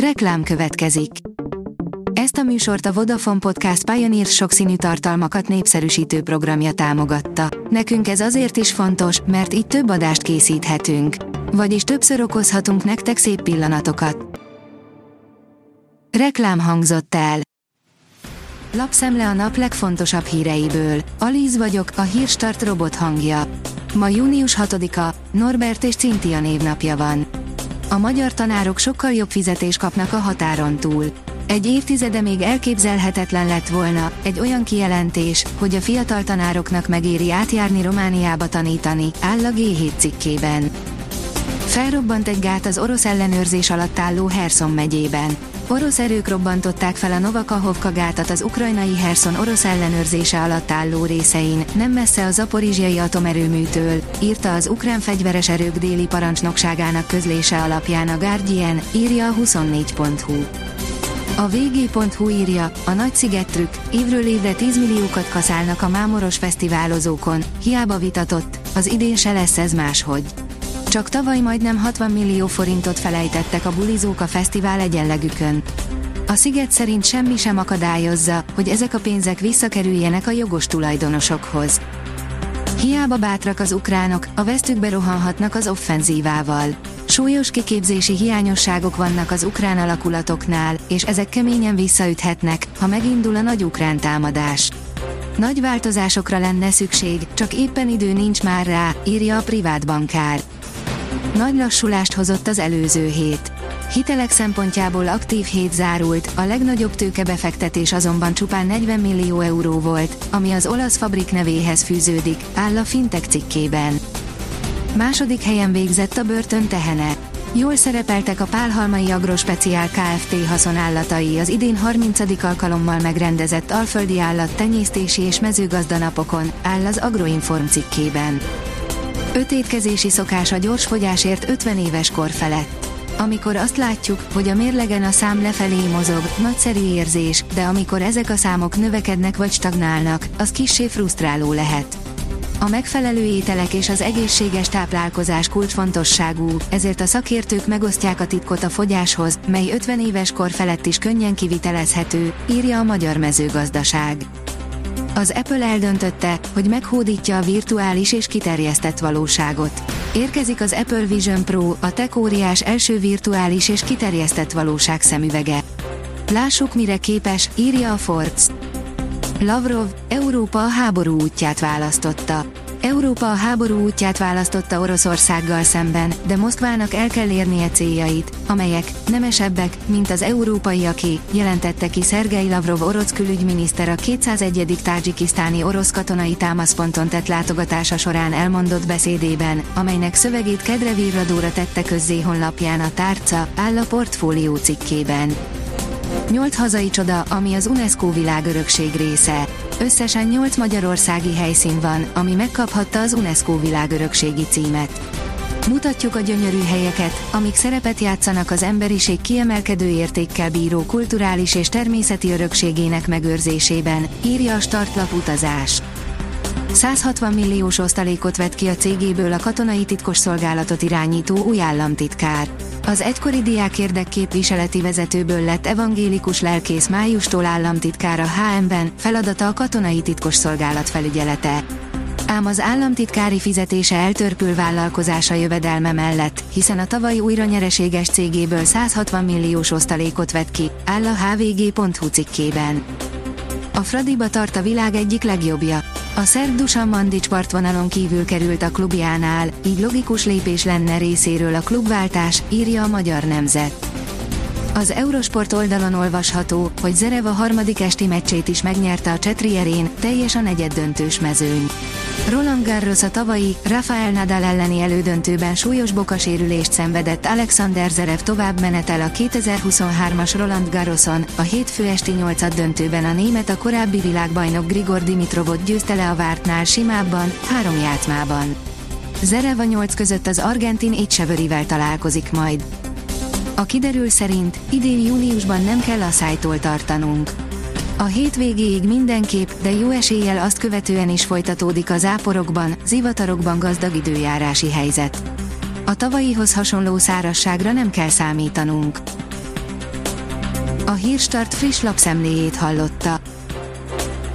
Reklám következik. Ezt a műsort a Vodafone Podcast Pioneer sokszínű tartalmakat népszerűsítő programja támogatta. Nekünk ez azért is fontos, mert így több adást készíthetünk. Vagyis többször okozhatunk nektek szép pillanatokat. Reklám hangzott el. Lapszemle a nap legfontosabb híreiből. Alíz vagyok, a hírstart robot hangja. Ma június 6-a, Norbert és Cintia névnapja van. A magyar tanárok sokkal jobb fizetést kapnak a határon túl. Egy évtizede még elképzelhetetlen lett volna, egy olyan kijelentés, hogy a fiatal tanároknak megéri átjárni Romániába tanítani, áll a G7 cikkében. Felrobbant egy gát az orosz ellenőrzés alatt álló Herson megyében. Orosz erők robbantották fel a Novakahovka gátat az ukrajnai Herson orosz ellenőrzése alatt álló részein, nem messze a zaporizsiai atomerőműtől, írta az ukrán fegyveres erők déli parancsnokságának közlése alapján a Guardian, írja a 24.hu. A vg.hu írja, a nagy szigettrükk, évről évre 10 milliókat kaszálnak a mámoros fesztiválozókon, hiába vitatott, az idén se lesz ez máshogy. Csak tavaly majdnem 60 millió forintot felejtettek a bulizók a fesztivál egyenlegükön. A sziget szerint semmi sem akadályozza, hogy ezek a pénzek visszakerüljenek a jogos tulajdonosokhoz. Hiába bátrak az ukránok, a vesztükbe rohanhatnak az offenzívával. Súlyos kiképzési hiányosságok vannak az ukrán alakulatoknál, és ezek keményen visszaüthetnek, ha megindul a nagy ukrán támadás. Nagy változásokra lenne szükség, csak éppen idő nincs már rá, írja a privát bankár. Nagy lassulást hozott az előző hét. Hitelek szempontjából aktív hét zárult, a legnagyobb tőkebefektetés azonban csupán 40 millió euró volt, ami az olasz fabrik nevéhez fűződik, áll a Fintech cikkében. Második helyen végzett a börtön tehene. Jól szerepeltek a Pálhalmai Agrospeciál Kft. haszonállatai az idén 30. alkalommal megrendezett alföldi állat tenyésztési és mezőgazdanapokon, áll az Agroinform cikkében. Öt étkezési szokás a gyors fogyásért 50 éves kor felett. Amikor azt látjuk, hogy a mérlegen a szám lefelé mozog, nagyszerű érzés, de amikor ezek a számok növekednek vagy stagnálnak, az kissé frusztráló lehet. A megfelelő ételek és az egészséges táplálkozás kulcsfontosságú, ezért a szakértők megosztják a titkot a fogyáshoz, mely 50 éves kor felett is könnyen kivitelezhető, írja a Magyar Mezőgazdaság. Az Apple eldöntötte, hogy meghódítja a virtuális és kiterjesztett valóságot. Érkezik az Apple Vision Pro, a tech első virtuális és kiterjesztett valóság szemüvege. Lássuk mire képes, írja a Forbes. Lavrov, Európa a háború útját választotta. Európa a háború útját választotta Oroszországgal szemben, de Moszkvának el kell érnie céljait, amelyek nemesebbek, mint az európaiaké, jelentette ki Szergei Lavrov orosz külügyminiszter a 201. tádzsikisztáni orosz katonai támaszponton tett látogatása során elmondott beszédében, amelynek szövegét kedre virradóra tette közzé honlapján a tárca, áll a portfólió cikkében. Nyolc hazai csoda, ami az UNESCO világörökség része. Összesen 8 magyarországi helyszín van, ami megkaphatta az UNESCO világörökségi címet. Mutatjuk a gyönyörű helyeket, amik szerepet játszanak az emberiség kiemelkedő értékkel bíró kulturális és természeti örökségének megőrzésében, írja a startlap utazás. 160 milliós osztalékot vett ki a cégéből a katonai titkosszolgálatot irányító új államtitkár. Az egykori diák érdekképviseleti vezetőből lett evangélikus lelkész májustól államtitkár a HM-ben, feladata a katonai titkosszolgálat felügyelete. Ám az államtitkári fizetése eltörpül vállalkozása jövedelme mellett, hiszen a tavaly újra nyereséges cégéből 160 milliós osztalékot vett ki, áll a hvg.hu cikkében. A Fradiba tart a világ egyik legjobbja. A szerb Dusan Mandic partvonalon kívül került a klubjánál, így logikus lépés lenne részéről a klubváltás, írja a Magyar Nemzet. Az Eurosport oldalon olvasható, hogy Zerev a harmadik esti meccsét is megnyerte a Csetrierén, teljes a negyeddöntős mezőny. Roland Garros a tavalyi, Rafael Nadal elleni elődöntőben súlyos bokasérülést szenvedett Alexander Zerev tovább menetel a 2023-as Roland Garroson, a hétfő esti nyolcad döntőben a német a korábbi világbajnok Grigor Dimitrovot győzte le a vártnál simábban, három játmában. Zerev a nyolc között az argentin Étsevörivel találkozik majd. A kiderül szerint idén júniusban nem kell a szájtól tartanunk. A hétvégéig mindenképp, de jó eséllyel azt követően is folytatódik a záporokban, zivatarokban gazdag időjárási helyzet. A tavalyihoz hasonló szárasságra nem kell számítanunk. A Hírstart friss lapszemléjét hallotta.